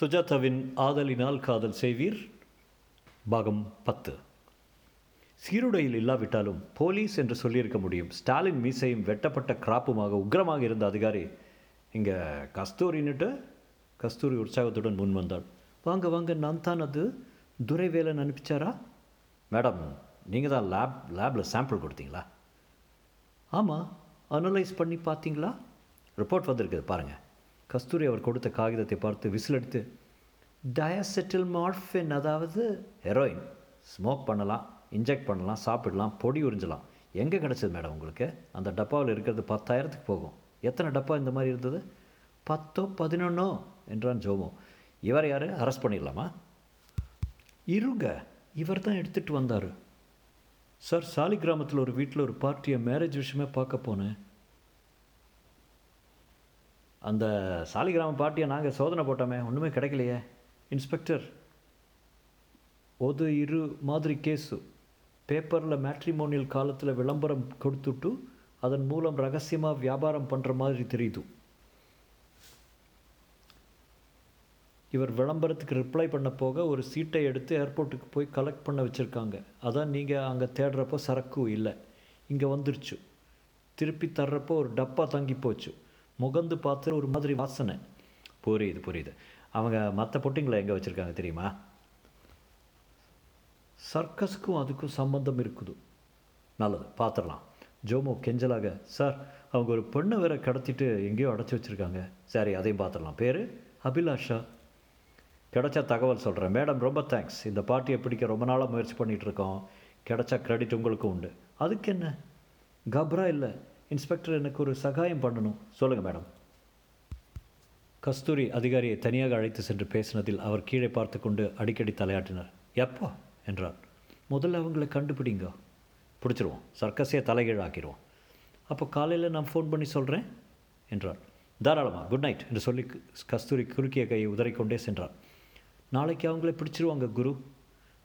சுஜாதாவின் ஆதலினால் காதல் செய்வீர். பாகம் பத்து. சீருடையில் இல்லாவிட்டாலும் போலீஸ் என்று சொல்லியிருக்க முடியும். ஸ்டாலின் மீசையும் வெட்டப்பட்ட கிராப்புமாக உக்கிரமாக இருந்த அதிகாரி இங்கே கஸ்தூரின்னுட்டு கஸ்தூரி உற்சாகத்துடன் முன் வந்தாள். வாங்க வாங்க நான் தான் அது. துரைவேலன் அனுப்பிச்சாரா? மேடம் நீங்கள் தான் லேப் லேபில் சாம்பிள் கொடுத்தீங்களா? ஆமாம் அனலைஸ் பண்ணி பார்த்தீங்களா? ரிப்போர்ட் வந்திருக்குது பாருங்கள் கஸ்தூரி அவர் கொடுத்த காகிதத்தை பார்த்து விசிலடித்து டயசெட்டில் மார்ஃபின் அதாவது ஹெரோயின் ஸ்மோக் பண்ணலாம் இன்ஜெக்ட் பண்ணலாம் சாப்பிடலாம் பொடி உறிஞ்சலாம். எங்கே கிடச்சிது மேடம் உங்களுக்கு? அந்த டப்பாவில் இருக்கிறது பத்தாயிரத்துக்கு போகும். எத்தனை டப்பா இந்த மாதிரி இருந்தது? பத்தோ பதினொன்னோ? என்றான் ஜோமோ. இவர் யார்? அரெஸ்ட் பண்ணிடலாமா? இருங்க இவர் தான் எடுத்துகிட்டு வந்தார். சார் சாலிகிராமத்தில் ஒரு வீட்டில் ஒரு பார்ட்டியை மேரேஜ் விஷயமே பார்க்க போனேன். அந்த சாலிகிராம பார்ட்டியை நாங்கள் சோதனை போட்டோமே ஒன்றுமே கிடைக்கலையே. இன்ஸ்பெக்டர் ஒரு இரு மாதிரி கேஸு பேப்பரில் மேட்ரிமோனியல் காலத்தில் விளம்பரம் கொடுத்துட்டு அதன் மூலம் ரகசியமாக வியாபாரம் பண்ணுற மாதிரி தெரியுது. இவர் விளம்பரத்துக்கு ரிப்ளை பண்ண போக ஒரு சீட்டை எடுத்து ஏர்போர்ட்டுக்கு போய் கலெக்ட் பண்ண வச்சுருக்காங்க. அதான் நீங்கள் அங்கே தேடுறப்போ சரக்கு இல்லை. இங்கே வந்துருச்சு. திருப்பி தர்றப்போ ஒரு டப்பா தங்கி போச்சு. முகந்து பார்த்து ஒரு மாதிரி வாசனை. புரியுது புரியுது. அவங்க மற்ற பொட்டிங்களை எங்கே வச்சுருக்காங்க தெரியுமா? சர்க்கஸுக்கும் அதுக்கும் சம்பந்தம் இருக்குது. நல்லது பார்த்துடலாம் ஜோமோ கெஞ்சலாக சார் அவங்க ஒரு பெண்ணை வேற கடத்திட்டு எங்கேயோ அடைச்சி வச்சுருக்காங்க. சரி அதையும் பார்த்துடலாம் பேர்? அபிலாஷா. கிடைச்ச தகவல் சொல்கிறேன் மேடம் ரொம்ப தேங்க்ஸ். இந்த பாட்டியை பிடிக்க ரொம்ப நாளாக முயற்சி பண்ணிகிட்ருக்கோம் கிடைச்ச க்ரெடிட் உங்களுக்கும் உண்டு. அதுக்கு என்ன? கப்ரா இல்லை. இன்ஸ்பெக்டர் எனக்கு ஒரு சகாயம் பண்ணணும். சொல்லுங்கள் மேடம். கஸ்தூரி அதிகாரியை தனியாக அழைத்து சென்று பேசினதில் அவர் கீழே பார்த்து கொண்டு அடிக்கடி தலையாட்டினார். எப்போ? என்றார். முதல்ல அவங்கள கண்டுபிடிங்க. பிடிச்சிருவோம். சர்க்கஸையை தலைகீழ் ஆக்கிடுவோம் அப்போ காலையில் நான் ஃபோன் பண்ணி சொல்கிறேன் என்றார். தாராளமாக குட் நைட் என்று சொல்லி கஸ்தூரி குறுக்கிய கையை உதறிக்கொண்டே சென்றார். நாளைக்கு அவங்கள பிடிச்சிருவாங்க குரு.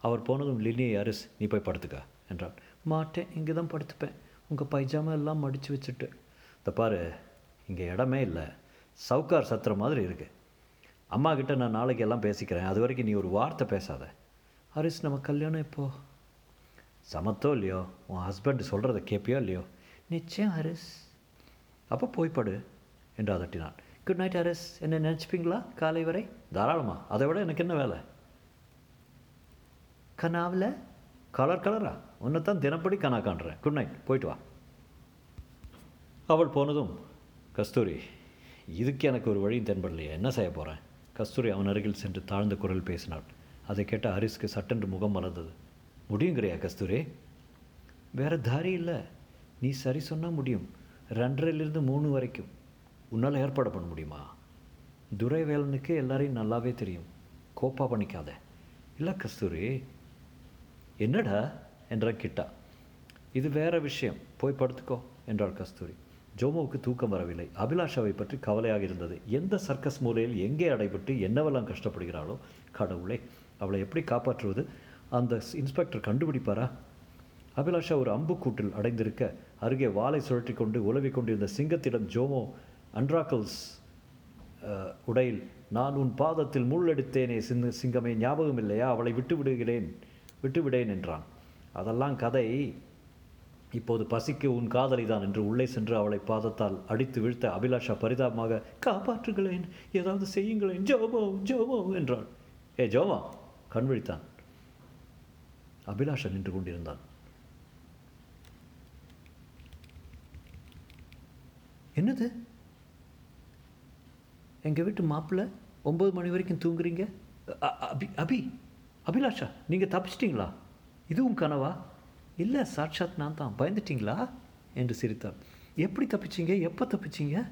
அவர் போனதும் லினியை அரிஸ் நீ போய் படுத்துக்க என்றார். மாட்டேன் இங்கே தான் படுத்துப்பேன். உங்கள் பைஜாமா எல்லாம் மடித்து வச்சுட்டு. இந்த பாரு இங்கே இடமே இல்லை. சவுக்கார் சத்துற மாதிரி இருக்குது அம்மா கிட்ட நான் நாளைக்கு எல்லாம் பேசிக்கிறேன். அது வரைக்கும் நீ ஒரு வார்த்தை பேசாத. ஹரிஸ் நம்ம கல்யாணம் இப்போ சமத்தோ இல்லையோ? உன் ஹஸ்பண்ட் சொல்கிறத கேட்பியோ இல்லையோ? நிச்சயம் ஹரிஸ் அப்போ போய் படு என்று அதட்டினான். குட் நைட் ஹரிஸ் என்ன நினச்சிப்பீங்களா காலை வரை? தாராளமா. அதை விட எனக்கு என்ன வேலை? கனாவில்? கலர் கலரா? உன்னை தான் தினப்படி கனா காண்றேன். குட் நைட் போயிட்டு வா. அவள் போனதும் கஸ்தூரி இதுக்கு எனக்கு ஒரு வழியும் தென்படலையே. என்ன செய்ய போகிறேன் கஸ்தூரி அவன் அருகில் சென்று தாழ்ந்த குரல் பேசினாள். அதை கேட்ட ஹரிஸ்க்கு சட்டென்று முகம் மலர்ந்தது முடியுங்கிறியா கஸ்தூரி? வேற தாரி இல்லை. நீ சரி சொன்னால் முடியும். ரெண்டரைலேருந்து மூணு வரைக்கும். உன்னால் ஏற்பாடு பண்ண முடியுமா? துரைவேலனுக்கு எல்லாரையும் நல்லாவே தெரியும். கோப்பா பண்ணிக்காத. இல்லை கஸ்தூரி என்னடா? என்ற கிட்டா. இது வேற விஷயம். போய் படுத்துக்கோ என்றாள் கஸ்தூரி. ஜோமோவுக்கு தூக்கம் வரவில்லை. அபிலாஷாவை பற்றி கவலையாக இருந்தது. எந்த சர்க்கஸ் மூலையில் எங்கே அடைபட்டு என்னவெல்லாம் கஷ்டப்படுகிறாளோ கடவுளே அவளை எப்படி காப்பாற்றுவது? அந்த இன்ஸ்பெக்டர் கண்டுபிடிப்பாரா? அபிலாஷா ஒரு அம்புக்கூட்டில் அடைந்திருக்க அருகே வாளை சுழற்றி கொண்டு உலவிக் கொண்டிருந்த சிங்கத்திடம் ஜோமோ அன்றாக்கல்ஸ் உடையில் நான் உன் பாதத்தில் முள்ளெடுத்தேனே சிங்க சிங்கமே ஞாபகம் இல்லையா அவளை விட்டு விடுகிறேன் விட்டுவிடேன் என்றான். அதெல்லாம் கதை. இப்போது பசிக்கு உன் காதலி தான் என்று உள்ளே சென்று அவளை பாதத்தால் அடித்து வீழ்த்த அபிலாஷா பரிதாபமாக காப்பாற்றுகளேன் ஏதாவது செய்யுங்களேன் ஜோமோ ஜோமோ என்றாள். ஏ ஜோமா கண்விழித்தான் அபிலாஷா நின்று கொண்டிருந்தான். என்னது? எங்கள் வீட்டு மாப்பிள்ளை ஒம்பது மணி வரைக்கும் தூங்குறீங்க? அபி அபி அபிலாஷா நீங்கள் தப்பிச்சிட்டிங்களா? இதுவும் கனவா? இல்லை சாட்சாத் நான் தான். பயந்துட்டிங்களா? என்று சிரித்தார் எப்படி தப்பிச்சிங்க? எப்போ தப்பிச்சிங்க?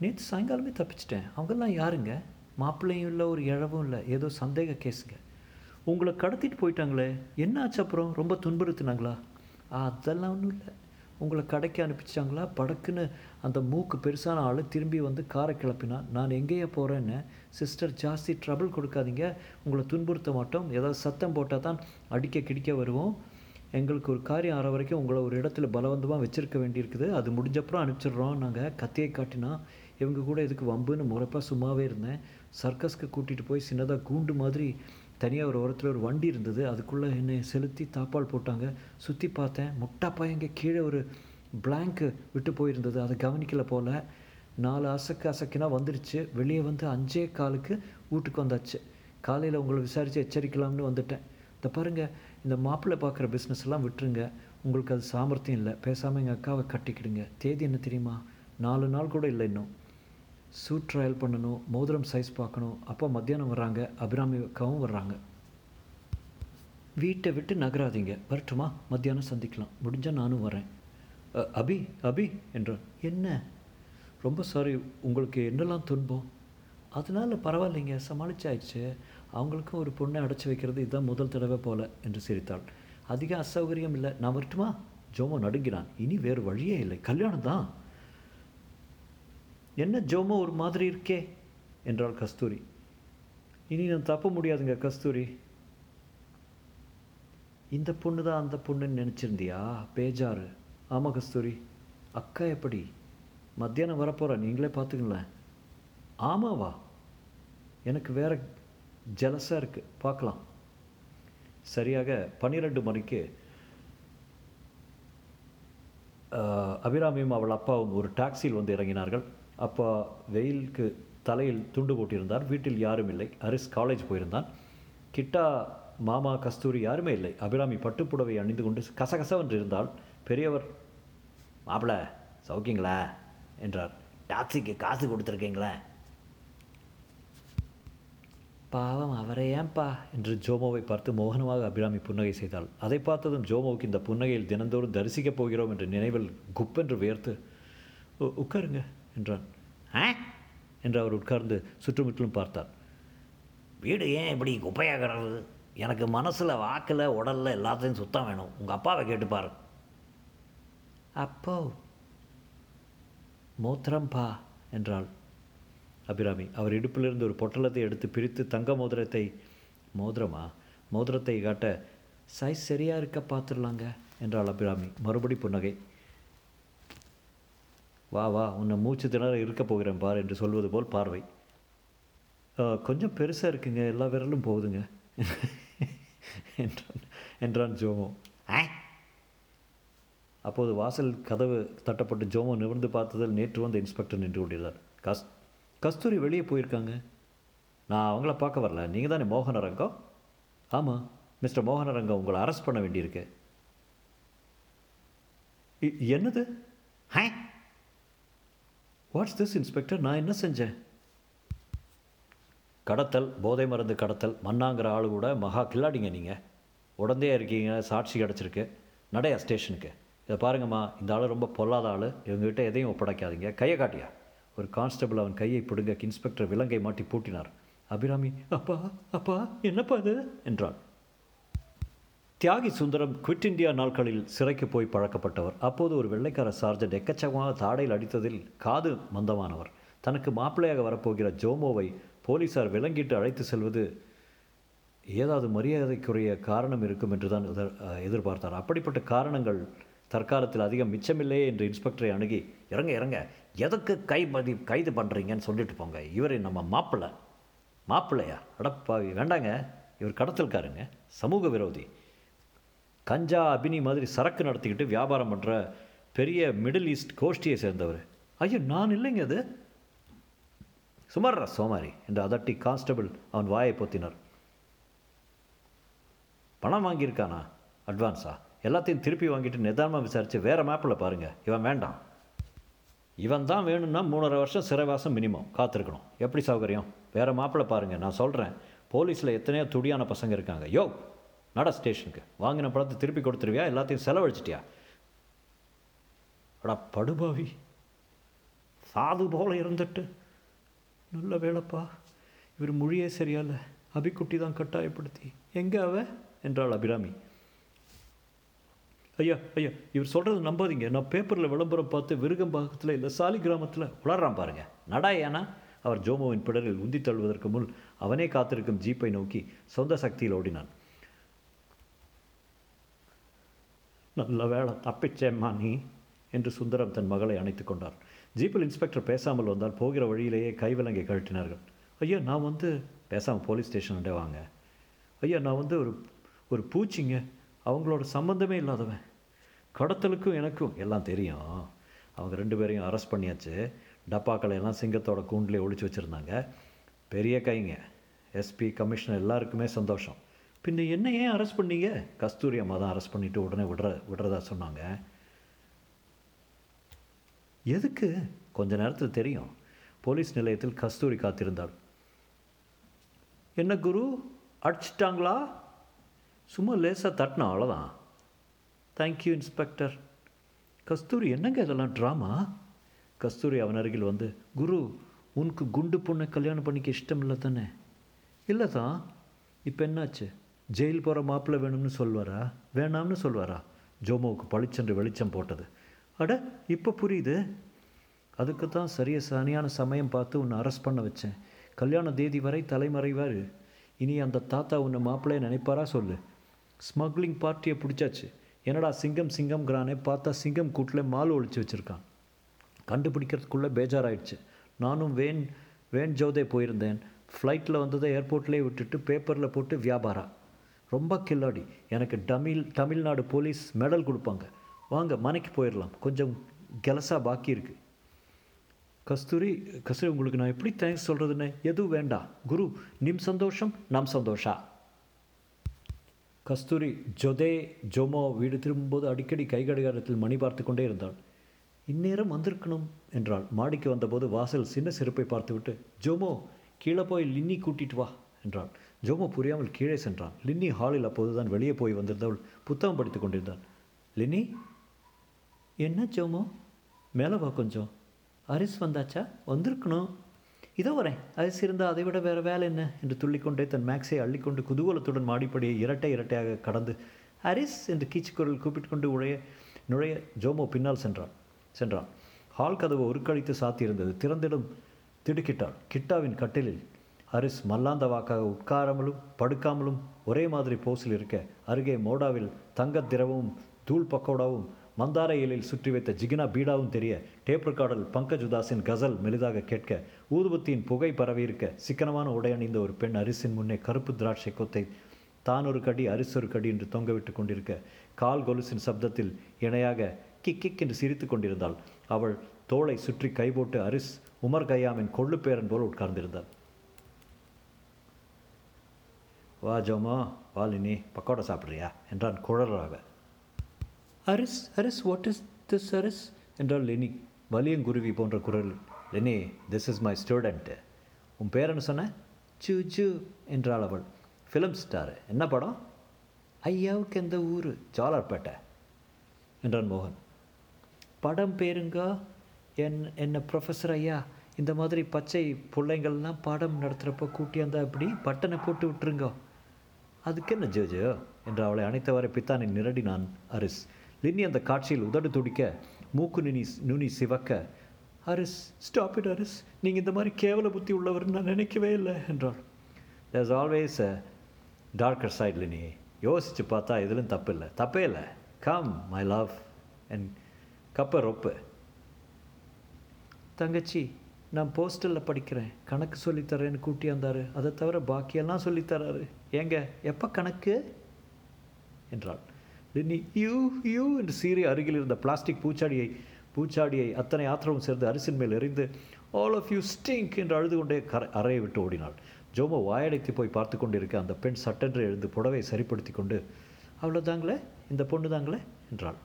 நேற்று சாயங்காலமே தப்பிச்சிட்டேன். அவங்கெல்லாம் யாருங்க? மாப்பிள்ளையும் இல்லை ஒரு இழவும் இல்லை. ஏதோ சந்தேக கேஸுங்க. உங்களை கடத்திட்டு போயிட்டாங்களே. என்ன ஆச்சு அப்புறம்? ரொம்ப துன்புறுத்தினாங்களா? அதெல்லாம் ஒன்றும் இல்லை. உங்களை கடைக்கு அனுப்பிச்சாங்களா? படக்குன்னு அந்த மூக்கு பெருசான ஆள் திரும்பி வந்து காரை கிளப்பினா நான் எங்கேயே போகிறேன்னு சிஸ்டர் ஜாஸ்தி ட்ரபிள் கொடுக்காதீங்க. உங்களை துன்புறுத்த மாட்டோம். ஏதாவது சத்தம் போட்டால் தான் அடிக்க கிடிக்க வருவோம். எங்களுக்கு ஒரு காரியம் ஆற வரைக்கும் உங்களை ஒரு இடத்துல பலவந்தமாக வச்சுருக்க வேண்டியிருக்குது. அது முடிஞ்சப்புறம் அனுப்பிச்சிடுறோம். நாங்கள் கத்தியை காட்டினா இவங்க கூட இதுக்கு வம்புன்னு முறைப்பாக சும்மாவே இருந்தேன். சர்க்கஸ்க்கு கூட்டிகிட்டு போய் சின்னதாக கூண்டு மாதிரி தனியாக ஒரு ஓரத்தில் ஒரு வண்டி இருந்தது. அதுக்குள்ளே என்னை செலுத்தி தாப்பால் போட்டாங்க. சுற்றி பார்த்தேன். முட்டா பையங்க கீழே ஒரு பிளாங்க்கு விட்டு போயிருந்தது. அதை கவனிக்கல போல். நாலு அசக்கு அசக்குனா வந்துடுச்சு வெளியே வந்து அஞ்சே காலுக்கு வீட்டுக்கு வந்தாச்சு. காலையில் உங்களை விசாரித்து எச்சரிக்கலாம்னு வந்துட்டேன். இந்த பாருங்கள் இந்த மாப்பிள்ளை பார்க்குற பிஸ்னஸ் எல்லாம் விட்டுருங்க. உங்களுக்கு அது சாமர்த்தியம் இல்லை. பேசாமல் எங்கள் அக்காவை கட்டிக்கிடுங்க. தேதி என்ன தெரியுமா? நாலு நாள் கூட இல்லை இன்னும். சூட் ட்ரையல் பண்ணணும் மோதிரம் சைஸ் பார்க்கணும். அப்போ மத்தியானம் வர்றாங்க அபிராமி அக்காவும் வர்றாங்க. வீட்டை விட்டு நகராதீங்க. வரட்டுமா? மத்தியானம் சந்திக்கலாம். முடிஞ்சால் நானும் வரேன். அபி அபி என்றான். என்ன? ரொம்ப சாரி உங்களுக்கு என்னெல்லாம் துன்பம்? அதனால் பரவாயில்லைங்க. சமாளிச்சாயிடுச்சு அவங்களுக்கும் ஒரு பொண்ணை அடைச்சி வைக்கிறது இதுதான் முதல் தடவை போல என்று சிரித்தாள். அதிக அசௌகரியம் இல்லை. நான் வரட்டுமா? ஜோமோ நடுங்கினான். இனி வேறு வழியே இல்லை. கல்யாணம் தான் என்ன ஜோமோ ஒரு மாதிரி இருக்கே? என்றாள் கஸ்தூரி. இனி நான் தப்ப முடியாதுங்க கஸ்தூரி. இந்த பொண்ணு தான் அந்த பொண்ணுன்னு நினச்சிருந்தியா? பேஜாரு. ஆமாம் கஸ்தூரி. அக்கா எப்படி? மத்தியானம் வரப்போகிறேன் நீங்களே பார்த்துங்களேன் ஆமாவா? எனக்கு வேற ஜலசாக இருக்குது பார்க்கலாம். சரியாக பன்னிரெண்டு மணிக்கு அபிராமியும் அவள் அப்பாவும் ஒரு டாக்ஸியில் வந்து இறங்கினார்கள். அப்பா வெயிலுக்கு தலையில் துண்டு போட்டிருந்தார். வீட்டில் யாரும் இல்லை. ஹரிஸ் காலேஜ் போயிருந்தான். கிட்டா மாமா கஸ்தூரி யாருமே இல்லை. அபிராமி பட்டுப்புடவை அணிந்து கொண்டு கசகசவென்று இருந்தால் பெரியவர் மாப்பிள சௌக்கியங்களா என்றார். டாக்ஸிக்கு காசு கொடுத்துருக்கீங்களே? பாவம் அவரே ஏன்பா? என்று ஜோமோவை பார்த்து மோகனமாக அபிராமி புன்னகை செய்தாள். அதை பார்த்ததும் ஜோமோவுக்கு இந்த புன்னகையில் தினந்தோறும் தரிசிக்கப் போகிறோம் என்ற நினைவில் குப்பென்று வியர்த்து உட்காருங்க. என்றான். ஆ? என்று அவர் உட்கார்ந்து சுற்றுமுற்றிலும் பார்த்தார். வீடு ஏன் இப்படி குப்பையாகிறது? எனக்கு மனசில் வாக்கில் உடலில் எல்லாத்தையும் சுத்தம் வேணும். உங்கள் அப்பாவை கேட்டுப்பார் அப்போ? மோத்திரம்பா என்றாள். அபிராமி அவர் இடுப்பிலிருந்து ஒரு பொட்டலத்தை எடுத்து பிரித்து தங்க மோதிரத்தை மோதிரமா? மோதிரத்தை காட்ட சைஸ் சரியாக இருக்க பார்த்துடலாங்க என்றாள் அபிராமி மறுபடி புன்னகை. வா வா உன்னை மூச்சு திணற இருக்க போகிறேன் பார் என்று சொல்வது போல் பார்வை. கொஞ்சம் பெருசாக இருக்குங்க எல்லா விரலும் போகுதுங்க என்றான் என்றான் ஜோமோ. ஆ? அப்போது வாசல் கதவு தட்டப்பட்டு ஜோமோ நிமிர்ந்து பார்த்ததில் நேற்று வந்த இன்ஸ்பெக்டர் நின்று கொண்டிருந்தார். கஸ் கஸ்தூரி வெளியே போயிருக்காங்க. நான் அவங்கள பார்க்க வரல. நீங்கள் தானே மோகனரங்கம் ஆமாம் மிஸ்டர் மோகனரங்கம் உங்களை அரெஸ்ட் பண்ண வேண்டியிருக்கு. இ- என்னது? ஹே வாட்ஸ் திஸ் இன்ஸ்பெக்டர் நான் என்ன செஞ்சேன்? கடத்தல் போதை மருந்து கடத்தல் மண்ணாங்கிற ஆளு கூட மகா கில்லாடிங்க நீங்கள் உடந்தே இருக்கீங்க சாட்சி கிடச்சிருக்கு. நடையா ஸ்டேஷனுக்கு? இதை பாருங்கம்மா இந்த ஆள் ரொம்ப பொல்லாத ஆள். இவங்ககிட்ட எதையும் ஒப்படைக்காதீங்க. கையை காட்டியா? ஒரு கான்ஸ்டபிள் அவன் கையை பிடுங்க இன்ஸ்பெக்டர் விலங்கை மாட்டி பூட்டினார். அபிராமி அப்பா அப்பா என்னப்பா இது? என்றாள் தியாகி சுந்தரம் குவிட் இந்தியா நாட்களில் சிறைக்கு போய் பழக்கப்பட்டவர். அப்போது ஒரு வெள்ளைக்கார சார்ஜன் எக்கச்சக்கமாக தாடையில் அடித்ததில் காது மந்தமானவர். தனக்கு மாப்பிள்ளையாக வரப்போகிற ஜோமோவை போலீசார் விலங்கிட்டு அழைத்து செல்வது ஏதாவது மரியாதைக்குரிய காரணம் இருக்கும் என்று தான் எதிர்பார்த்தார். அப்படிப்பட்ட காரணங்கள் தற்காலத்தில் அதிகம் மிச்சமில்லையே என்று இன்ஸ்பெக்டரை அணுகி இறங்க இறங்க எதுக்கு கைமதி கைது பண்ணுறீங்கன்னு சொல்லிட்டு போங்க. இவர் நம்ம மாப்பிள்ளை மாப்பிள்ளையா? அடப்பா வேண்டாங்க. இவர் கடத்தல்காருங்க சமூக விரோதி. கஞ்சா அபினி மாதிரி சரக்கு நடத்திக்கிட்டு வியாபாரம் பண்ணுற பெரிய மிடில் ஈஸ்ட் கோஷ்டியை சேர்ந்தவர். ஐயோ நான் இல்லைங்க அது. சுமாரா சோமாரி என்று அதட்டி கான்ஸ்டபிள் அவன் வாயை பொத்தினார். பணம் வாங்கியிருக்கானா? அட்வான்ஸா? எல்லாத்தையும் திருப்பி வாங்கிட்டு நிதானமாக விசாரித்து வேறு மேப்பில் பாருங்கள் இவன் வேண்டாம். இவன் தான் வேணும்னா மூணரை வருஷம் சிறைவாசம் மினிமம் காத்திருக்கணும். எப்படி சௌகரியம்? வேறு மாப்பிள்ளை பாருங்கள் நான் சொல்கிறேன் போலீஸில் எத்தனையோ துடியான பசங்க இருக்காங்க. யோ நடா ஸ்டேஷனுக்கு. வாங்கின பணத்தை திருப்பி கொடுத்துருவியா? எல்லாத்தையும் செலவழிச்சிட்டியா? அடா படுபாவி. சாது போல இருந்துட்டு. நல்ல வேலைப்பா. இவர் மொழியே சரியால அபிக்குட்டி தான் கட்டாயப்படுத்தி. எங்கே அவ? என்றாள் அபிராமி. ஐயா ஐயா இவர் சொல்கிறது நம்பாதீங்க. நான் பேப்பரில் விளம்பரம் பார்த்து விருகம்பாக்கத்தில் இல்லை சாலி கிராமத்தில் உளறான் பாருங்க. நடா ஏனா? அவர் ஜோமோவின் பிடரில் உந்தி தள்ளுவதற்கு முன் அவனே காத்திருக்கும் ஜீப்பை நோக்கி சொந்த சக்தியில் ஓடினான். நல்ல வேலை தப்பிச்சேம்மா நீ என்று சுந்தரம் தன் மகளை அணைத்து கொண்டார். ஜீப்பில் இன்ஸ்பெக்டர் பேசாமல் வந்தால் போகிற வழியிலேயே கைவிலங்கை கழட்டினார்கள் ஐயா நான் வந்து பேசாமல் போலீஸ் ஸ்டேஷன்டே வாங்க. ஐயா நான் வந்து ஒரு ஒரு பூச்சிங்க. அவங்களோட சம்மந்தமே இல்லாதவன். கடத்தலுக்கும் எனக்கும் எல்லாம் தெரியும். அவங்க ரெண்டு பேரையும் அரெஸ்ட் பண்ணியாச்சு. டப்பாக்களை எல்லாம் சிங்கத்தோட கூண்டிலே ஒழிச்சு வச்சுருந்தாங்க. பெரிய கைங்க. எஸ்பி கமிஷனர் எல்லாருக்குமே சந்தோஷம். பின்ன என்ன ஏன் அரெஸ்ட் பண்ணீங்க? கஸ்தூரி அம்மா தான் அரெஸ்ட் பண்ணிவிட்டு உடனே விடுற விடுறதா சொன்னாங்க. எதுக்கு? கொஞ்ச நேரத்தில் தெரியும். போலீஸ் நிலையத்தில் கஸ்தூரி காத்திருந்தாள். என்ன குரு? அடிச்சிட்டாங்களா? சும்மா லேசாக தட்டினா அவ்வளோதான் தேங்க்யூ இன்ஸ்பெக்டர் கஸ்தூரி என்னங்க இதெல்லாம் ட்ராமா கஸ்தூரி அவன் அருகில் வந்து குரு உனக்கு குண்டு பொண்ணை கல்யாணம் பண்ணிக்க இஷ்டம் இல்லை தானே? இல்லை தான் இப்போ என்னாச்சு? ஜெயில் போகிற மாப்பிள்ளை வேணும்னு சொல்வாரா? வேணாம்னு சொல்வாரா? ஜோமோவுக்கு பளிச்சென்று வெளிச்சம் போட்டது. அட இப்போ புரியுது. அதுக்கு தான் சரிய சரியான சமயம் பார்த்து உன்னை அரெஸ்ட் பண்ண வச்சேன். கல்யாண தேதி வரை தலைமறைவார் இனி அந்த தாத்தா உன்னை மாப்பிள்ளைய நினைப்பாரா சொல்லு. ஸ்மக்லிங் பார்ட்டியை பிடிச்சாச்சு. என்னடா சிங்கம் சிங்கம்ங்கிறானே பார்த்தா சிங்கம் கூட்டில் மால் ஒழிச்சு வச்சுருக்கான். கண்டுபிடிக்கிறதுக்குள்ளே பேஜாராயிடுச்சு. நானும் வேன் வேன் ஜோதே போயிருந்தேன். ஃப்ளைட்டில் வந்ததை ஏர்போர்ட்லேயே விட்டுட்டு பேப்பரில் போட்டு வியாபாரா? ரொம்ப கில்லாடி. எனக்கு தமிழ் தமிழ்நாடு போலீஸ் மெடல் கொடுப்பாங்க. வாங்க மனைக்கு போயிடலாம் கொஞ்சம் கெலசா பாக்கி இருக்குது கஸ்தூரி கஸ்தூரி உங்களுக்கு நான் எப்படி தேங்க்ஸ் சொல்கிறதுன்னு எதுவும் வேண்டாம் குரு நிம் சந்தோஷம் நம் சந்தோஷா. கஸ்தூரி ஜொதே ஜொமோ வீடு திரும்பும்போது அடிக்கடி கை கடிகாரத்தில் மணி பார்த்து கொண்டே இருந்தாள். இந்நேரம் வந்திருக்கணும் என்றாள். மாடிக்கு வந்தபோது வாசல் சின்ன செருப்பை பார்த்துவிட்டு ஜோமோ கீழே போய் லின்னி கூட்டிட்டு வா என்றாள். ஜோமோ புரியாமல் கீழே சென்றான். லின்னி ஹாலில் அப்போதுதான் வெளியே போய் வந்திருந்தவள் புத்தகம் படித்துக் கொண்டிருந்தாள். லின்னி என்ன ஜோமோ? மேலே வா கொஞ்சம். அரிஸ் வந்தாச்சா? வந்திருக்கணும். இதோ வரேன். அரிஸ் இருந்தால் அதை விட வேறு வேலை என்ன? என்று துள்ளிக்கொண்டே தன் மேக்ஸை அள்ளிக்கொண்டு குதூகலத்துடன் மாடிப்படியை இரட்டை இரட்டையாக கடந்து அரிஸ் என்று கீச்சுக்குரல் கூப்பிட்டு கொண்டு உழைய நுழைய ஜோமோ பின்னால் சென்றான் சென்றான். ஹால் கதவு உருக்கழித்து சாத்தியிருந்தது. திறந்திடும் திடுக்கிட்டாள். கிட்டாவின் கட்டிலில் ஹரிஸ் மல்லாந்த வாக்காக உட்காராமலும் படுக்காமலும் ஒரே மாதிரி போஸில் இருக்க அருகே மோடாவில் தங்கத் திரவமும் தூள் பக்கோடாவும் மந்தார இலையில் சுற்றி வைத்த ஜிகினா பீடாவும் தெரிய டேப் ரெக்கார்டல் பங்கஜ் உதாஸின் கசல் மெலிதாக கேட்க ஊதுபத்தியின் புகை பரவியிருக்க சிக்கனமான உடை அணிந்த ஒரு பெண் அரிசின் முன்னே கருப்பு திராட்சை கொத்தை தான் ஒரு கடி அரிசி ஒரு கடி என்று தொங்கவிட்டு கொண்டிருக்க கால் கொலுசின் சப்தத்தில் இணையாக கிக் கிக் என்று சிரித்து கொண்டிருந்தாள். அவள் தோளை சுற்றி கைபோட்டு அரிஸ் உமர் கய்யாமின் கொள்ளுப்பேரன் போல் உட்கார்ந்திருந்தாள். வா ஜோமா வாலினி பக்கோடா சாப்பிட்றியா? என்றான் குழலாக Haris Haris what is this Haris? என்றாள் லெனி வலியங்குருவி போன்ற குரல் Leni this is my student உன் பேர் என்ன சொன்ன? சு சு என்றாள் அவள். ஃபிலிம் ஸ்டார் என்ன படம்? ஐயாவுக்கு எந்த ஊர்? ஜாலர்பேட்டை என்றான் மோகன். படம் பேருங்க? என் என்ன ப்ரொஃபஸர் ஐயா இந்த மாதிரி பச்சை பிள்ளைங்கள்லாம் பாடம் நடத்துகிறப்ப கூட்டியாந்தா இப்படி பட்டனை போட்டு விட்டுருங்க. அதுக்கு என்ன ஜோஜோ? என்று அவளை அணைத்தவரை பித்தானை நிரடினான் அரிஸ். லின்னி அந்த காட்சியில் உதடு துடிக்க மூக்கு நுனி நுனி சிவக்க அரிஸ் ஸ்டாப் இட் அரிஸ். நீங்கள் இந்த மாதிரி கேவல புத்தி உள்ளவர்னு நான் நினைக்கவே இல்லை என்றாள். There's always a darker side Lini யோசித்து பார்த்தா இதிலும் தப்பு இல்லை. தப்பே இல்லை. கம் மை லவ் அண்ட் கப்பை ரொப்பு. தங்கச்சி நான் போஸ்டலில் படிக்கிறேன். கணக்கு சொல்லித்தரேன்னு கூட்டி வந்தார். அதை தவிர பாக்கியெல்லாம் சொல்லித்தராரு. ஏங்க எப்போ கணக்கு? என்றாள். லின்னி யூ யூ என்று சீறி அருகில் இருந்த பிளாஸ்டிக் பூச்சாடியை பூச்சாடியை அத்தனை ஆத்திரமும் சேர்ந்து அரிசின் மேல் எறிந்து ஆல் ஆஃப் யூ ஸ்டிங்க் என்று அழுது கொண்டே கரை அறையை விட்டு ஓடினாள். ஜோமோ வாயடைத்து போய் பார்த்து கொண்டிருக்க அந்த பெண் சட்டென்று எழுந்து புடவை சரிப்படுத்தி கொண்டு அவ்வளோதாங்களே இந்த பொண்ணு தாங்களே என்றாள்.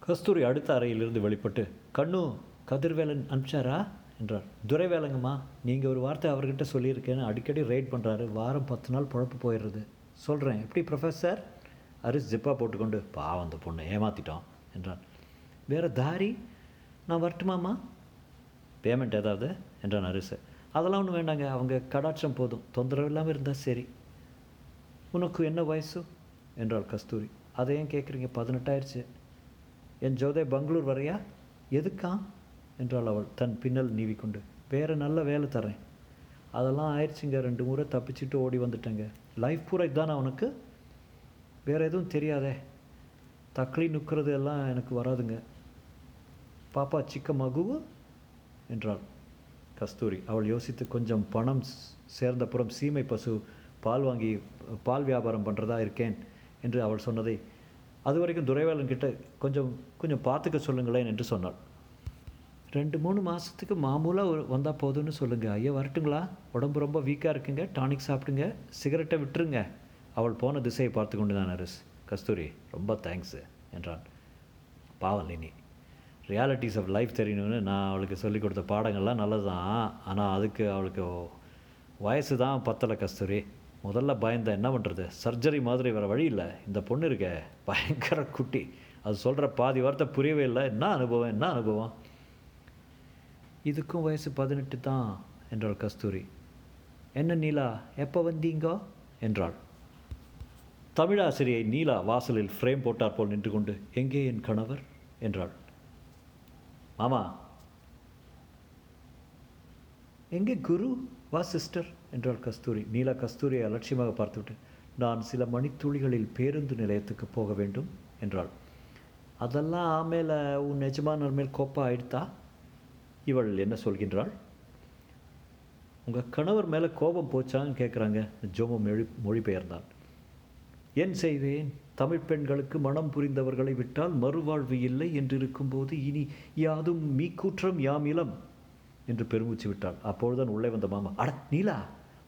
கஸ்தூரி அடுத்த அறையிலிருந்து வெளிப்பட்டு கண்ணு கதிர்வேலன் அனுப்பிச்சாரா? என்றார். துரைவேலங்கம்மா நீங்கள் ஒரு வார்த்தை அவர்கிட்ட சொல்லியிருக்கேன்னு அடிக்கடி ரைட் பண்ணுறாரு வாரம் பத்து நாள் பொழப்பு போயிடுறது. சொல்கிறேன் எப்படி ப்ரொஃபஸர் அரிஸ் ஜிப்பாக போட்டுக்கொண்டு பாவம் அந்த பொண்ணை ஏமாற்றிட்டோம் என்றான் வேறு தாரி? நான் வரட்டுமாம்மா? பேமெண்ட் ஏதாவது? என்றான் அரிசு. அதெல்லாம் ஒன்றும் வேண்டாங்க. அவங்க கடாட்சம் போதும். தொந்தரவு இல்லாமல் இருந்தால் சரி. உனக்கு என்ன வயசு? என்றாள் கஸ்தூரி. அதை ஏன் கேட்குறீங்க பதினெட்டாயிருச்சு. என் ஜோதே பெங்களூர் வரையா? எதுக்கா? என்றாள் அவள். தன் பின்னல் நீவிக்கொண்டு வேறு நல்ல வேலை தரேன் அதெல்லாம் ஆயிடுச்சுங்க. ரெண்டு முறை தப்பிச்சுட்டு ஓடி வந்துட்டேங்க. லைஃப் பூரா இதுதானே அவனுக்கு வேறு எதுவும் தெரியாதே. தக்களி நுக்கிறது எல்லாம் எனக்கு வராதுங்க. பாப்பா சிக்க மகுவு? என்றாள். கஸ்தூரி. அவள் யோசித்து கொஞ்சம் பணம் சேர்ந்தப்புறம் சீமை பசு பால் வாங்கி பால் வியாபாரம் பண்ணுறதா இருக்கேன் என்று அவள் சொன்னதை அது வரைக்கும் துரைவேலன் கிட்ட கொஞ்சம் கொஞ்சம் பார்த்துக்க சொல்லுங்களேன் என்று சொன்னாள். ரெண்டு மூணு மாதத்துக்கு மாமூலாக ஒரு வந்தால் போதும்னு சொல்லுங்கள் ஐயா வரட்டுங்களா? உடம்பு ரொம்ப வீக்காக இருக்குங்க. டானிக் சாப்பிடுங்க. சிகரெட்டை விட்டுருங்க. அவள் போன திசையை பார்த்து கொண்டு தான் அரஸ் கஸ்தூரி ரொம்ப தேங்க்ஸு என்றான். பாவம் லினி. ரியாலிட்டிஸ் ஆஃப் லைஃப் தெரியணும்னு நான் அவளுக்கு சொல்லிக் கொடுத்த பாடங்கள்லாம் நல்லது தான் ஆனால் அதுக்கு அவளுக்கு வயசு தான் பத்தலை கஸ்தூரி. முதல்ல பயந்தேன் என்ன பண்ணுறது சர்ஜரி மாதிரி வேறு வழி இல்லை. இந்த பொண்ணு இருக்க. பயங்கர குட்டி. அது சொல்கிற பாதி வார்த்தை புரியவே இல்லை. என்ன அனுபவம்? என்ன அனுபவம்? இதுக்கும் வயசு பதினெட்டு தான் என்றாள் கஸ்தூரி. என்ன நீலா எப்போ வந்தீங்கோ? என்றாள். தமிழாசிரியை நீலா வாசலில் ஃப்ரேம் போட்டார் போல் நின்று கொண்டு எங்கே என் கணவர்? என்றாள். மாமா. எங்கே குரு? வா சிஸ்டர் என்றாள் கஸ்தூரி. நீலா கஸ்தூரியை அலட்சியமாக பார்த்துவிட்டு நான் சில மணித்துளிகளில் பேருந்து நிலையத்துக்கு போக வேண்டும் என்றாள். அதெல்லாம் ஆமேல உன் எஜமானர் மேல் கோப்பா ஆயிடுத்தா இவள் என்ன சொல்கின்றாள்? உங்கள் கணவர் மேலே கோபம் போச்சான்னு கேட்குறாங்க ஜோமம் மொழி மொழிபெயர்ந்தான். என் செய்வேன். தமிழ் பெண்களுக்கு மனம் புரிந்தவர்களை விட்டால் மறுவாழ்வு இல்லை என்று இருக்கும்போது இனி யாதும் மீக்கூற்றம் யாம் இளம். என்று பெருமூச்சு விட்டாள். அப்பொழுதுதான் உள்ளே வந்த மாமா. அட நீலா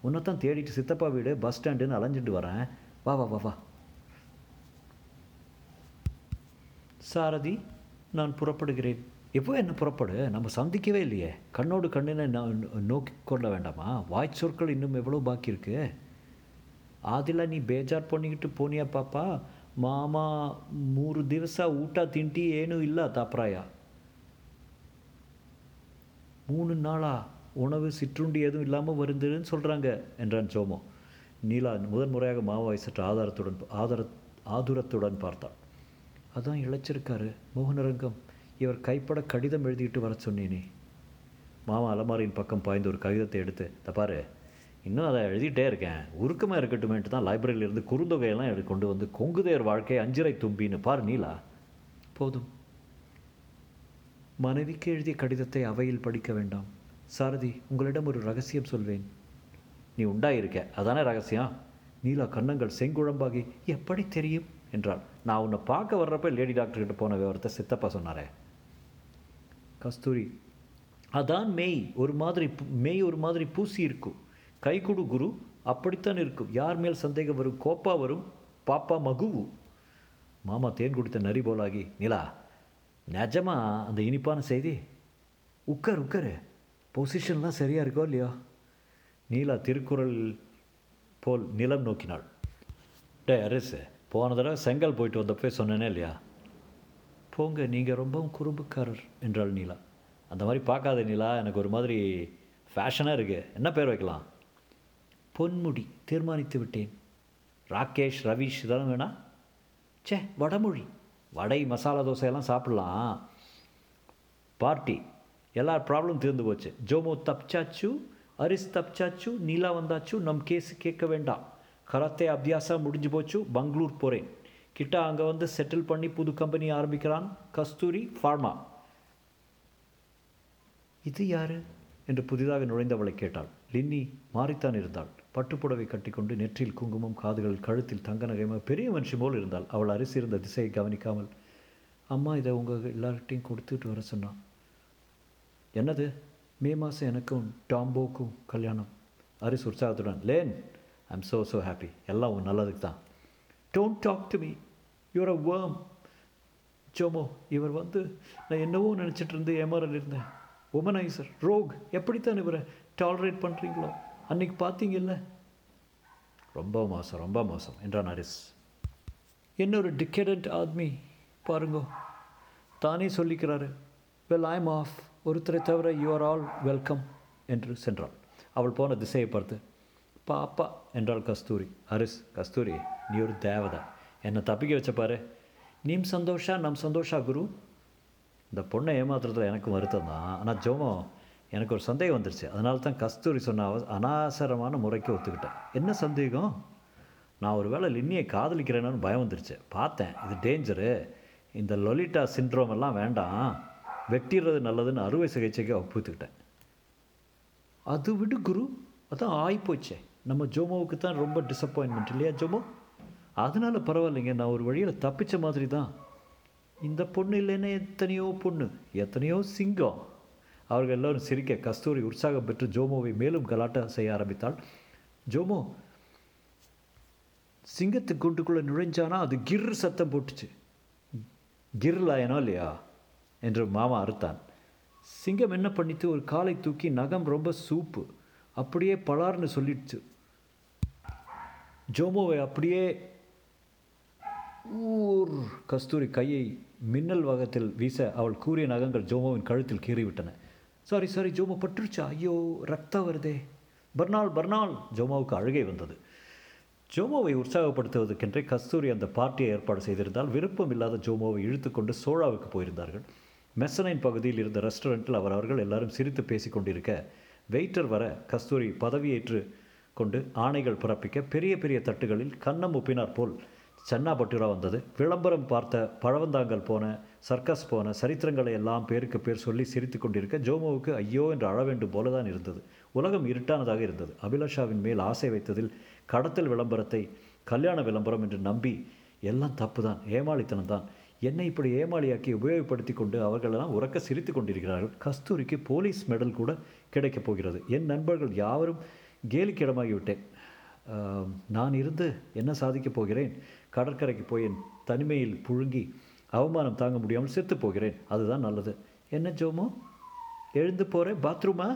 உன்னைத்தான் தேடிட்டு சித்தப்பா வீடு பஸ் ஸ்டாண்டுன்னு அலைஞ்சிட்டு வரேன். வா வா வா வா. சாரதி நான் புறப்படுகிறேன். எப்போ என்ன புறப்படு நம்ம சந்திக்கவே இல்லையே கண்ணோடு கண்ணினை நான் நோக்கி கொள்ள வேண்டாமா வாய் சொற்கள் இன்னும் எவ்வளோ பாக்கி இருக்கு ಆದಿಲ್ಲ ನೀ ಬೇಜಾರು ಪೊಣ್ಣಿಗಿಟ್ಟು ಪೋನಿಯ ಪಾಪ ಮಾಮ ಮೂರು ದಿವಸ ಊಟ ತಿಂಟಿ ಏನೂ ಇಲ್ಲ ತಾಪ್ರಾಯ மூணு நாளா உணவு சிற்றுண்டி எதுவும் இல்லாமல் வருந்துன்னு சொல்கிறாங்க என்றான் சோமோ நீலா முதன் முறையாக மாவாவை சற்று ஆதாரத்துடன் ஆதார ஆதுரத்துடன் பார்த்தாள் அதான் இழைச்சிருக்காரு மோகனரங்கம் இவர் கைப்பட கடிதம் எழுதிட்டு வர சொன்னேனே. மாமா அலமாரியின் பக்கம் பாய்ந்து ஒரு கடிதத்தை எடுத்து தப்பாரு இன்னும் அதை எழுதிட்டே இருக்கேன். உருக்கமாக இருக்கட்டுமேன்ட்டு தான் லைப்ரரியிலிருந்து குறுந்தொகையெல்லாம் எடுத்து கொண்டு வந்து கொங்குதேர் வாழ்க்கை அஞ்சிரை தும்பின்னு பார் நீலா. போதும். மனைவிக்கு எழுதிய கடிதத்தை அவையில் படிக்க வேண்டாம். சாரதி உங்களிடம் ஒரு ரகசியம் சொல்வேன். நீ உண்டாயிருக்க. அதானே ரகசியம்? நீலா கன்னங்கள் செங்குழம்பாகி எப்படி தெரியும்? என்றாள். நான் உன்னை பார்க்க வர்றப்ப லேடி டாக்டர் கிட்ட போன விவரத்தை சித்தப்பா சொன்னாரே. கஸ்தூரி. அதான் மெய் ஒரு மாதிரி மெய் ஒரு மாதிரி பூசி இருக்கும். கை கொடு குரு அப்படித்தான் இருக்கும். யார் மேல் சந்தேகம் வரும்? கோப்பா வரும் பாப்பா மகுவு. மாமா தேன் குடித்த நரி போலாகி நிலா நிஜமா அந்த இனிப்பான செய்தி? உட்கார் உட்கார் பொசிஷன்லாம் சரியாக இருக்கோ இல்லையோ? நீலா திருக்குறள் போல் நிலம் நோக்கினாள். டே அரசு போன தடவை செங்கல் போயிட்டு வந்தப்போ சொன்னேனே இல்லையா? போங்க நீங்கள் ரொம்பவும் குறும்புக்காரர் என்றாள் நீலா. அந்த மாதிரி பார்க்காத நீலா எனக்கு ஒரு மாதிரி ஃபேஷனாக இருக்குது என்ன பேர் வைக்கலாம்? பொன்முடி தீர்மானித்து விட்டேன். ராகேஷ் ரவீஷ் இதெல்லாம் வேணா? ச்சே வடமொழி. வடை மசாலா தோசையெல்லாம் சாப்பிட்லாம். பார்ட்டி. எல்லா ப்ராப்ளம் தீர்ந்து போச்சு. ஜோமோ தப்சாச்சு அரிஸ் தப்சாச்சு நீலா வந்தாச்சு நம் கேஸ் கேட்க வேண்டாம். கராத்தே அபியாசம் முடிஞ்சு போச்சு பெங்களூர் போகிறேன் கிட்ட அங்கே வந்து செட்டில் பண்ணி புது கம்பெனி ஆரம்பிக்கிறான் கஸ்தூரி ஃபார்மா இது யாரு? என்று புதிதாக நுழைந்தவளை கேட்டாள். லின்னி மாறித்தான் இருந்தாள். பட்டுப்புடவை கட்டிக்கொண்டு நெற்றில் குங்குமம் காதுகள் கழுத்தில் தங்க நகைம பெரிய மனுஷி போல் இருந்தாள். அவள் அரிசி இருந்த திசையை கவனிக்காமல் அம்மா இதை உங்கள் எல்லார்கிட்டையும் கொடுத்துட்டு வர சொன்னான் என்னது? மே மாதம் எனக்கும் டாம்போக்கும் கல்யாணம். அரிசி உற்சாகத்துடன் லேன் ஐம் ஸோ ஸோ ஹாப்பி எல்லாம் உன் நல்லதுக்கு தான். Don't talk to me you're a worm Jomo இவர் வந்து நான் என்னவோ நினச்சிட்டு இருந்து ஏமாறல் இருந்தேன். உமனைசர் ரோக் எப்படித்தான் இவரை டாலரேட் பண்ணுறீங்களோ அன்னைக்கு பார்த்தீங்கல்ல? ரொம்ப மோசம் ரொம்ப மோசம். என்றான் ஹரிஸ் என்ன ஒரு டிக்கடண்ட் ஆத்மி? பாருங்கோ. தானே சொல்லிக்கிறாரு வெல் ஐம் ஆஃப் ஒருத்தரை தவிர யூ ஆர் ஆல் வெல்கம் என்று சென்றாள் அவள் போன திசையை பார்த்து பாப்பா என்றாள் கஸ்தூரி ஹரிஸ் கஸ்தூரி நீ ஒரு தேவதை என்னை தப்பிக்க வச்ச நீம் சந்தோஷா நம் சந்தோஷா குரு இந்த பொண்ணை ஏமாத்துறதுல எனக்கு வருத்தம் தான் ஆனால் ஜோமோ எனக்கு ஒரு சந்தேகம் வந்துருச்சு அதனால தான் கஸ்தூரி சொன்ன அவ அனாசரமான முறைக்கு ஒத்துக்கிட்டேன் என்ன சந்தேகம் நான் ஒரு வேளை லின்னியை காதலிக்கிறேன்னு பயம் வந்துருச்சு பார்த்தேன் இது டேஞ்சரு இந்த லொலிட்டா சிண்ட்ரோம் எல்லாம் வேண்டாம் வெட்டிடுறது நல்லதுன்னு அறுவை சிகிச்சைக்கு ஒப்புத்துக்கிட்டேன் அது விடு குரு அதான் ஆகிப்போச்சே நம்ம ஜோமோவுக்கு தான் ரொம்ப டிசப்பாயின்மெண்ட் இல்லையா ஜோமோ? அதனால பரவாயில்லைங்க நான் ஒரு வழியில் தப்பிச்ச மாதிரி தான். இந்த பொண்ணு இல்லைன்னா எத்தனையோ பொண்ணு எத்தனையோ சிங்கம். அவர்கள் எல்லோரும் சிரிக்க கஸ்தூரி உற்சாகம் பெற்று ஜோமோவை மேலும் கலாட்டா செய்ய ஆரம்பித்தாள். ஜோமோ சிங்கத்து கூண்டுக்குள்ளே நுழைஞ்சானா அது கிர் சத்தம் போட்டுச்சு. கிர் லாயனோ இல்லையா? என்று மாமா அறுத்தான். சிங்கம் என்ன பண்ணித்து ஒரு காலை தூக்கி நகம் ரொம்ப சூப்பு அப்படியே பலார்னு சொல்லிடுச்சு. ஜோமோவை அப்படியே ஊர் கஸ்தூரி கையை மின்னல் வகத்தில் வீச அவள் கூறிய நகங்கள் ஜோமோவின் கழுத்தில் கீறிவிட்டன. சாரி சாரி ஜோமோ பட்டுருச்சா? ஐயோ ரத்தம் வருதே. பர்னால் பர்னால் ஜோமோவுக்கு அழுகை வந்தது. ஜோமோவை உற்சாகப்படுத்துவதற்கென்றே கஸ்தூரி அந்த பார்ட்டியை ஏற்பாடு செய்திருந்தால் விருப்பம் இல்லாத ஜோமோவை இழுத்துக்கொண்டு சோழாவுக்கு போயிருந்தார்கள். மெசனைன் பகுதியில் இருந்த ரெஸ்டாரண்ட்டில் அவர் அவர்கள் எல்லாரும் சிரித்து பேசிக்கொண்டிருக்க வெயிட்டர் வர கஸ்தூரி பதவியேற்று கொண்டு ஆணைகள் பிறப்பிக்க பெரிய பெரிய தட்டுகளில் கண்ணம் உப்பினார் போல் சென்னாபட்டுரா வந்தது. விளம்பரம் பார்த்த பழவந்தாங்கல் போன சர்க்கஸ் போன சரித்திரங்களை எல்லாம் பேருக்கு பேர் சொல்லி சிரித்து கொண்டிருக்க ஜோமோவுக்கு ஐயோ என்று அழ வேண்டும் போலதான் இருந்தது. உலகம் இருட்டானதாக இருந்தது. அபிலாஷாவின் மேல் ஆசை வைத்ததில் கடத்தல் விளம்பரத்தை கல்யாண விளம்பரம் என்று நம்பி எல்லாம் தப்பு தான் ஏமாளித்தனம் தான். என்னை இப்படி ஏமாளியாக்கி உபயோகப்படுத்தி கொண்டு அவர்களெல்லாம் உறக்க சிரித்து கொண்டிருக்கிறார்கள். கஸ்தூரிக்கு போலீஸ் மெடல் கூட கிடைக்கப் போகிறது. என் நண்பர்கள் யாவரும் கேலிக்கிடமாகிவிட்டேன். நான் இருந்து என்ன சாதிக்கப் போகிறேன்? கடற்கரைக்கு போய் என் தனிமையில் புழுங்கி அவமானம் தாங்க முடியாமல் செத்து போகிறேன். அதுதான் நல்லது. என்ன ஜோமோ? எழுந்து போகிறேன் பாத்ரூமா?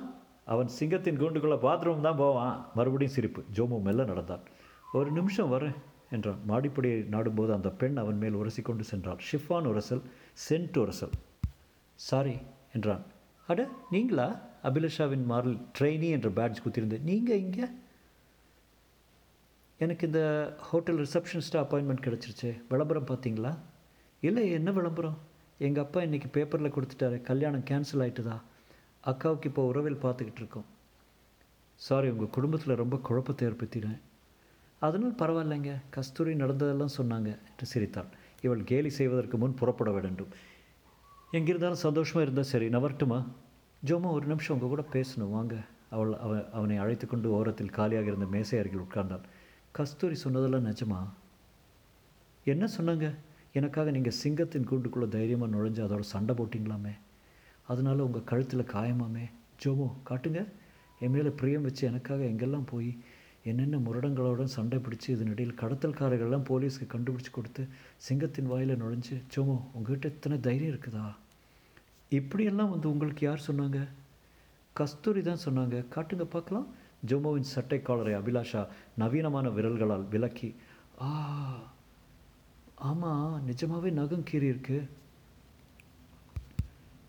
அவன் சிங்கத்தின் கூண்டுக்குள்ளே பாத்ரூம் தான் போவான். மறுபடியும் சிரிப்பு. ஜோமோ மெல்ல நடந்தான். ஒரு நிமிஷம் வரேன் என்றான். மாடிப்படியை நாடும்போது அந்த பெண் அவன் மேல் உரசிக்கொண்டு சென்றாள். ஷிஃபான் உரசல் சென்ட் உரசல். சாரி என்றான். அட நீங்களா? அபிலாஷாவின் மாரில் ட்ரெயினி என்ற பேட்ஜ் குத்திருந்து நீங்கள் இங்கே? எனக்கு இந்த ஹோட்டல் ரிசப்ஷனிஸ்ட்டாக அப்பாயின்மெண்ட் கிடச்சிருச்சு. விளம்பரம் பார்த்தீங்களா? இல்லை என்ன விளம்பரம்? எங்கள் அப்பா இன்றைக்கி பேப்பரில் கொடுத்துட்டாரு. கல்யாணம் கேன்சல் ஆயிட்டுதா. அக்காவுக்கு இப்போ உறவில் பார்த்துக்கிட்டு இருக்கோம். சாரி உங்கள் குடும்பத்தில் ரொம்ப குழப்பத்தை ஏற்படுத்தினேன் அதனால் பரவாயில்லைங்க. கஸ்தூரி நடந்ததெல்லாம் சொன்னாங்க என்று சிரித்தாள். இவள் கேலி செய்வதற்கு முன் புறப்பட வேண்டும். எங்கிருந்தாலும் சந்தோஷமாக இருந்தால் சரி. நான் வரட்டுமா ஜோமா ஒரு நிமிஷம் உங்கள் கூட பேசணும். வாங்க. அவள் அவன் அவனை அழைத்து கொண்டு ஓரத்தில் காலியாக இருந்த மேசை அருகில் உட்கார்ந்தாள். கஸ்தூரி சொன்னதெல்லாம் நிஜமா? என்ன சொன்னாங்க? எனக்காக நீங்கள் சிங்கத்தின் கூண்டுக்குள்ளே தைரியமாக நுழைஞ்சு அதோட சண்டை போட்டிங்களாமே? அதனால் உங்கள் கழுத்தில் காயமாமே? ஜோமோ காட்டுங்க. என் மேலே பிரியம் வச்சு எனக்காக எங்கெல்லாம் போய் என்னென்ன முரடங்களோட சண்டை பிடிச்சி இதனிடையில் கடத்தல்காரர்கள்லாம் போலீஸ்க்கு கண்டுபிடிச்சி கொடுத்து சிங்கத்தின் வாயில் நுழைஞ்சு ஜோமோ உங்ககிட்ட இத்தனை தைரியம் இருக்குதா? இப்படியெல்லாம் வந்து உங்களுக்கு யார் சொன்னாங்க? கஸ்தூரி தான் சொன்னாங்க. காட்டுங்க பார்க்கலாம். ஜோமோவின் சட்டை காலரை அபிலாஷா நவீனமான விரல்களால் விலக்கி. ஆ ஆமாம் நிஜமாகவே நகம் கீறி இருக்கு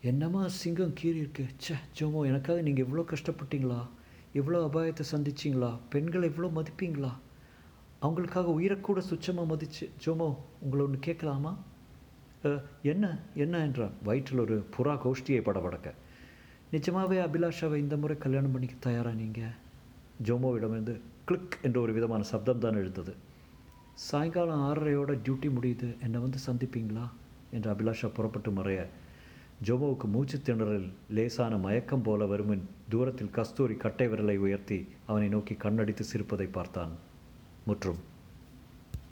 என்னம்மா சிங்கம் கீறி இருக்கு ச்சே ஜோமோ எனக்காக நீங்கள் இவ்வளோ கஷ்டப்பட்டீங்களா? இவ்வளோ அபாயத்தை சந்திச்சிங்களா? பெண்களை இவ்வளோ மதிப்பீங்களா? அவங்களுக்காக உயிரை கூட சுச்சமாக மதிச்சு ஜோமோ உங்களை ஒன்று கேட்கலாமா? என்ன என்ன என்றான்? வயிற்றில் ஒரு புறா கோஷ்டியை படபடக்க நிச்சயமாகவே அபிலாஷாவை இந்த முறை கல்யாணம் பண்ணிக்க தயாரா நீங்கள் ஜோமோவிடமிருந்து கிளிக் என்ற ஒரு விதமான சப்தம் தான் எழுந்தது. சாயங்காலம் ஆறரையோட டியூட்டி முடியுது. என்னை வந்து சந்திப்பீங்களா? என்று அபிலாஷா புறப்பட்டு மறைய. ஜோமோவுக்கு மூச்சு திணறல் லேசான மயக்கம் போல வருமின் தூரத்தில் கஸ்தூரி கட்டை விரலை உயர்த்தி அவனை நோக்கி கண்ணடித்து சிரிப்பதை பார்த்தான். முற்றும்.